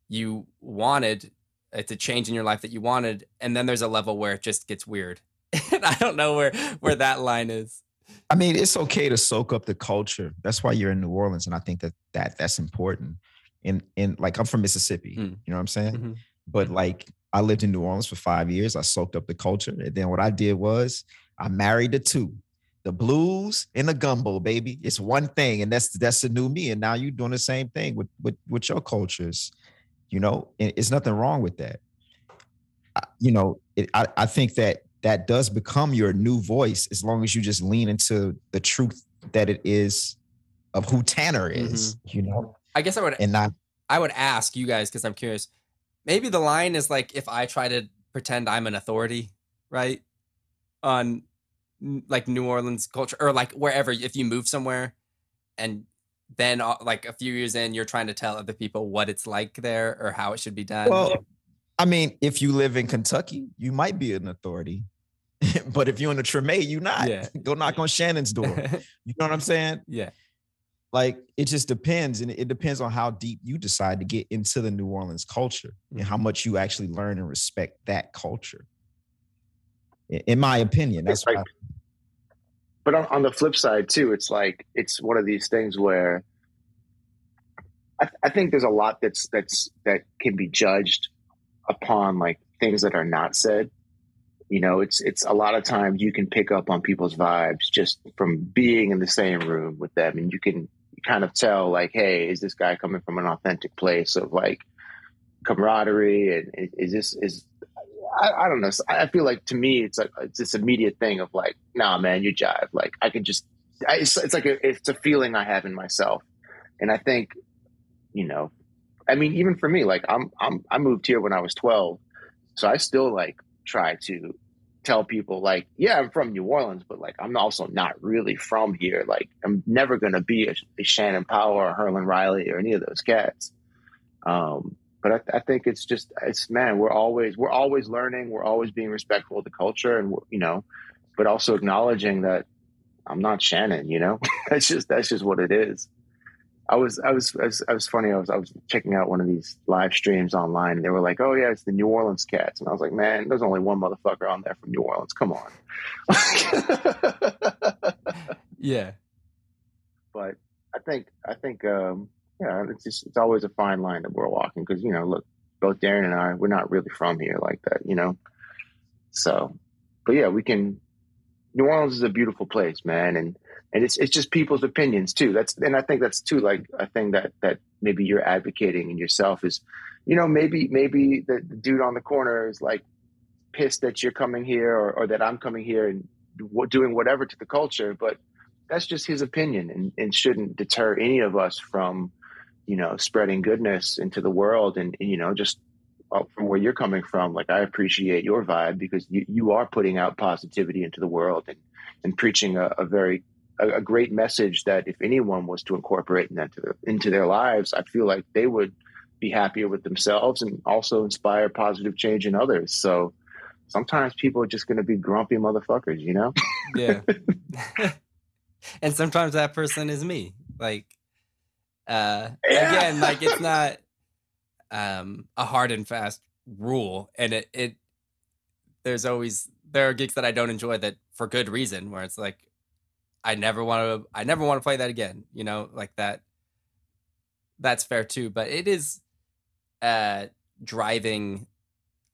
S4: you wanted it's a change in your life that you wanted and then there's a level where it just gets weird and i don't know where where that line is
S3: I mean, it's okay to soak up the culture. That's why you're in New Orleans, and I think that that that's important. In in like I'm from Mississippi,
S4: Mm.
S3: you know what I'm saying?
S4: Mhm.
S3: But like I lived in New Orleans for five years. I soaked up the culture, and then what I did was I married the two, the blues and the gumbo, baby. It's one thing, and that's that's the new me. And now you're doing the same thing with with with your cultures. You know, and it's nothing wrong with that. I- You know, it, I I think that that does become your new voice as long as you just lean into the truth that it is of who Tanner is. You know,
S4: i guess i would
S3: and not
S4: I would ask you guys because I'm curious. Maybe the line is like if I try to pretend I'm an authority, right? On like New Orleans culture or like wherever, if you move somewhere and then uh, like a few years in, you're trying to tell other people what it's like there or how it should be done.
S3: Well, I mean, if you live in Kentucky, you might be an authority. but if you're in the Treme, you're not.
S4: Yeah.
S3: Go knock on Shannon's door. You know what I'm saying?
S4: yeah.
S3: Like it just depends. And it depends on how deep you decide to get into the New Orleans culture and how mm-hmm. much you actually learn and respect that culture. In my opinion, that's
S2: right. like- but on, on the flip side too it's like it's one of these things where I, I think there's a lot that's that's that can be judged upon like things that are not said you know it's it's a lot of times you can pick up on people's vibes just from being in the same room with them and you can kind of tell like hey is this guy coming from an authentic place of like camaraderie and is this is I, I don't know. I feel like to me, it's like it's this immediate thing of like, nah, man, you jive. Like I can just, I, it's, it's like a, it's a feeling I have in myself, and I think, you know, I mean, even for me, like I'm, I'm, I moved here when I was 12, so I still like try to tell people like, yeah, I'm from New Orleans, but like I'm also not really from here. Like I'm never gonna be a, a Shannon Powell or Herlin Riley or any of those cats. Um, but I, I think it's just it's man we're always we're always learning we're always being respectful of the culture and you know but also acknowledging that i'm not shannon you know that's just that's just what it is i was i was i was, I was funny i was i was checking out one of these live streams online and they were like oh yeah it's the new orleans cats and i was like man there's only one motherfucker on there from new orleans come on
S4: Yeah.
S2: but I think I think um, yeah, it's just it's always a fine line that we're walking because you know, look, both Darrian and I, we're not really from here like that, you know. So, but yeah, we can. New Orleans is a beautiful place, man, and and it's it's just people's opinions too. That's and I think that's too like a thing that that maybe you're advocating in yourself is, you know, maybe maybe the, the dude on the corner is like pissed that you're coming here or, or that I'm coming here and w- doing whatever to the culture, but that's just his opinion and, and shouldn't deter any of us from you know spreading goodness into the world and, and, you know just from where you're coming from like i appreciate your vibe because you, you are putting out positivity into the world and, and preaching a, a very a, a great message that if anyone was to incorporate that into, into their lives i feel like they would be happier with themselves and also inspire positive change in others so sometimes people are just going to be grumpy motherfuckers you know
S4: Yeah. and sometimes that person is me. Like uh
S2: Yeah.
S4: again, like it's not um a hard and fast rule. And it it there's always there are gigs that I don't enjoy that for good reason where it's like I never want to I never want to play that again, you know, like that that's fair too, but it is uh driving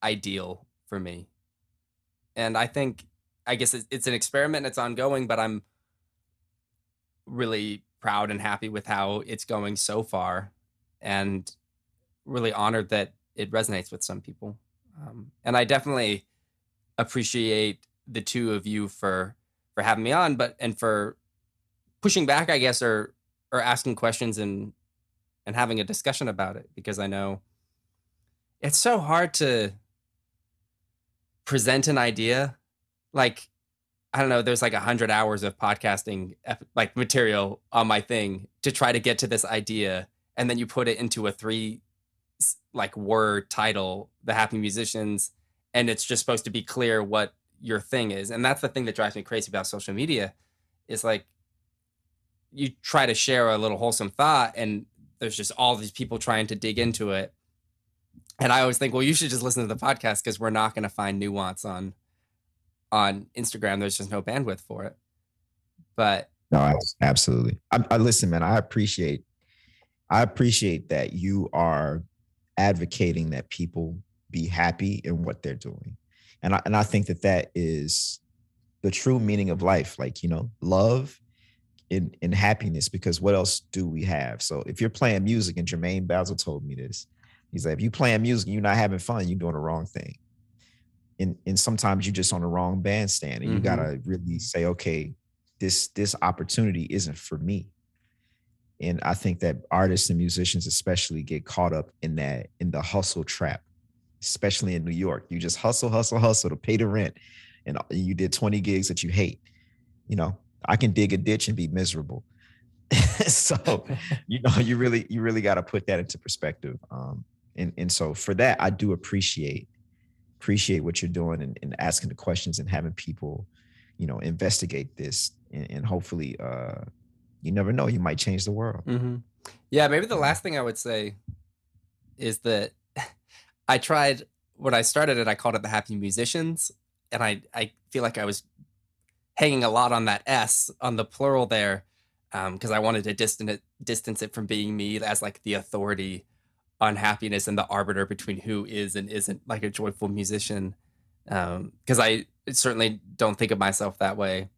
S4: ideal for me. And I think I guess it's, it's an experiment. and It's ongoing, but I'm really proud and happy with how it's going so far, and really honored that it resonates with some people. Um, and I definitely appreciate the two of you for for having me on, but and for pushing back, I guess, or or asking questions and and having a discussion about it because I know it's so hard to present an idea like I don't know, there's like a hundred hours of podcasting like material on my thing to try to get to this idea, and then you put it into a three like word title, "The Happy Musicians," and it's just supposed to be clear what your thing is, and that's the thing that drives me crazy about social media, is like you try to share a little wholesome thought and there's just all these people trying to dig into it. And I always think, well, you should just listen to the podcast because we're not going to find nuance on on Instagram. There's just no bandwidth for it. But
S3: no, absolutely. I, I listen, man. I appreciate, I appreciate that you are advocating that people be happy in what they're doing, and I and I think that that is the true meaning of life. Like you know, love in in happiness. Because what else do we have? So if you're playing music, and Germaine Bazzle told me this, he's like, if you're playing music and you're not having fun, you're doing the wrong thing. And and sometimes you're just on the wrong bandstand, and mm-hmm. you gotta really say, okay, this this opportunity isn't for me and i think that artists and musicians especially get caught up in that in the hustle trap especially in new york. You just hustle hustle hustle to pay the rent and you did 20 gigs that you hate. You know i can dig a ditch and be miserable. So you know you really you really got to put that into perspective um and and so for that i do appreciate appreciate what you're doing and, and asking the questions and having people you know investigate this and, and hopefully uh you never know you might change the world
S4: mm-hmm. yeah maybe the last thing i would say is that i tried when i started it i called it the happy musicians and i i feel like i was hanging a lot on that s on the plural there because um, i wanted to distance it distance it from being me as like the authority on happiness and the arbiter between who is and isn't like a joyful musician because um, i certainly don't think of myself that way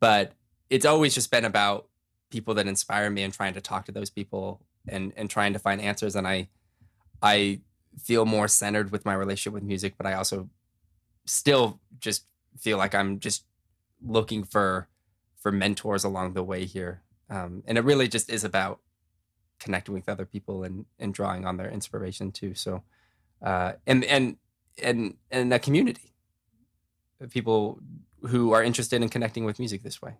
S4: but it's always just been about people that inspire me and trying to talk to those people and and trying to find answers. And i i feel more centered with my relationship with music but i also still just feel like i'm just looking for for mentors along the way here. Um, and it really just is about connecting with other people and and drawing on their inspiration too. So uh and and and and a community of people who are interested in connecting with music this way.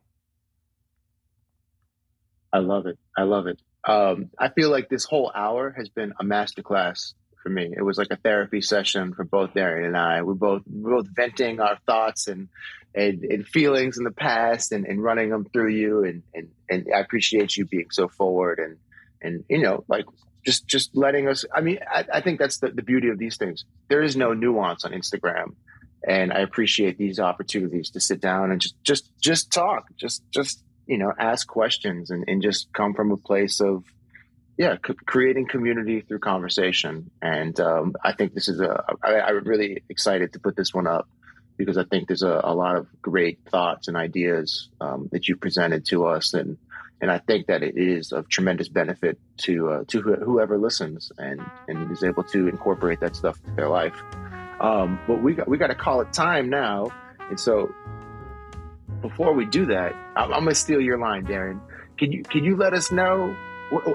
S2: I love it. I love it. Um, I feel like this whole hour has been a masterclass for me. It was like a therapy session for both Darrian and I. We're both we're both venting our thoughts and and, and feelings in the past and, and running them through you. And, and and I appreciate you being so forward and and you know like just just letting us. I mean, I, I think that's the, the beauty of these things. There is no nuance on Instagram and I appreciate these opportunities to sit down and just just just talk, just just you know ask questions and, and just come from a place of yeah c- creating community through conversation. And um, I think this is a I, I'm really excited to put this one up because I think there's a, a lot of great thoughts and ideas um, that you presented to us and. And I think that it is of tremendous benefit to uh, to whoever listens and, and is able to incorporate that stuff into their life. Um, but we got we got to call it time now. And so, before we do that, I'm, gonna steal your line, Darrian. Can you can you let us know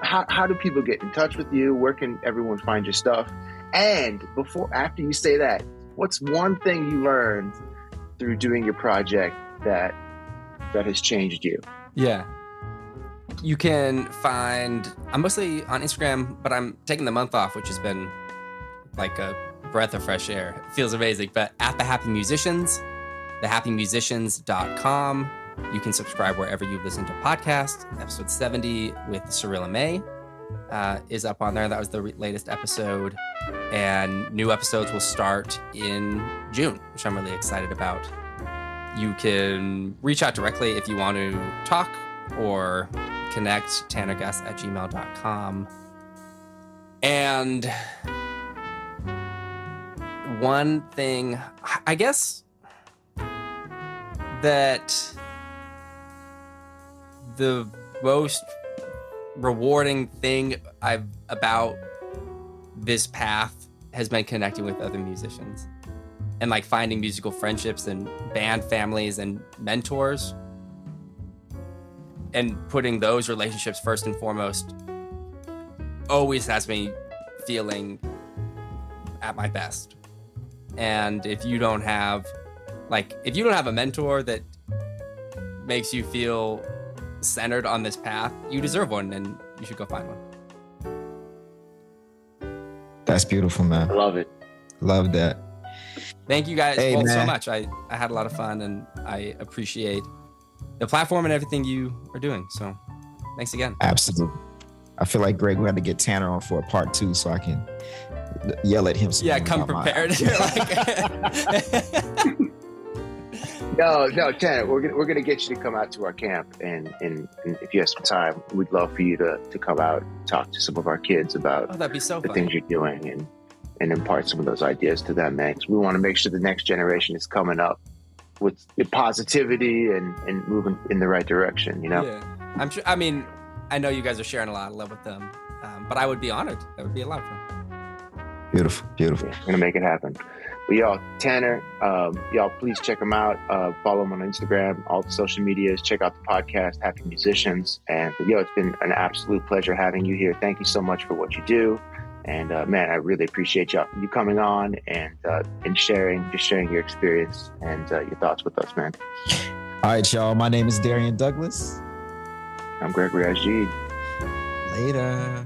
S2: how how do people get in touch with you? Where can everyone find your stuff? And before after you say that, what's one thing you learned through doing your project that that has changed you?
S4: Yeah. You can find I'm mostly on Instagram, but I'm taking the month off, which has been like a breath of fresh air. It feels amazing. But at the Happy Musicians, thehappymusicians.com. You can subscribe wherever you listen to podcasts. Episode 70 with Cyrilla May uh, is up on there. That was the re- latest episode. And new episodes will start in June, which I'm really excited about. You can reach out directly if you want to talk or connect tannerguss at gmail.com. And one thing, I guess, that the most rewarding thing I've about this path has been connecting with other musicians and like finding musical friendships and band families and mentors and putting those relationships first and foremost always has me feeling at my best. And if you don't have, like, if you don't have a mentor that makes you feel centered on this path, you deserve one and you should go find one.
S3: That's beautiful, man.
S2: I love it.
S3: Love that.
S4: Thank you guys hey, both man. so much. I, I had a lot of fun and I appreciate the platform and everything you are doing. So thanks again.
S3: Absolutely. I feel like Greg, we had to get Tanner on for a part two so I can yell at him.
S4: Yeah, come
S3: about my-
S4: prepared. You're like-
S2: No, no, Tanner, we're gonna we're gonna get you to come out to our camp, and, and, and if you have some time, we'd love for you to, to come out and talk to some of our kids about
S4: oh, that'd be so
S2: the
S4: fun.
S2: things you're doing and and impart some of those ideas to them, man. 'Cause we want to make sure the next generation is coming up with the positivity and and moving in the right direction. You know,
S4: Yeah, I'm sure. I mean, I know you guys are sharing a lot of love with them, um, but I would be honored. That would be a lot of fun.
S3: Beautiful, beautiful.
S2: Yeah, we're gonna make it happen. But y'all, Tanner, um, y'all please check him out. Uh, follow him on Instagram, all the social medias. Check out the podcast, Happy Musicians. And yo, it's been an absolute pleasure having you here. Thank you so much for what you do. And uh, man, I really appreciate y'all you coming on and uh, and sharing, just sharing your experience and uh, your thoughts with us, man.
S3: All right, y'all. My name is Darrian Douglas.
S2: I'm Gregory Ajid.
S3: Later.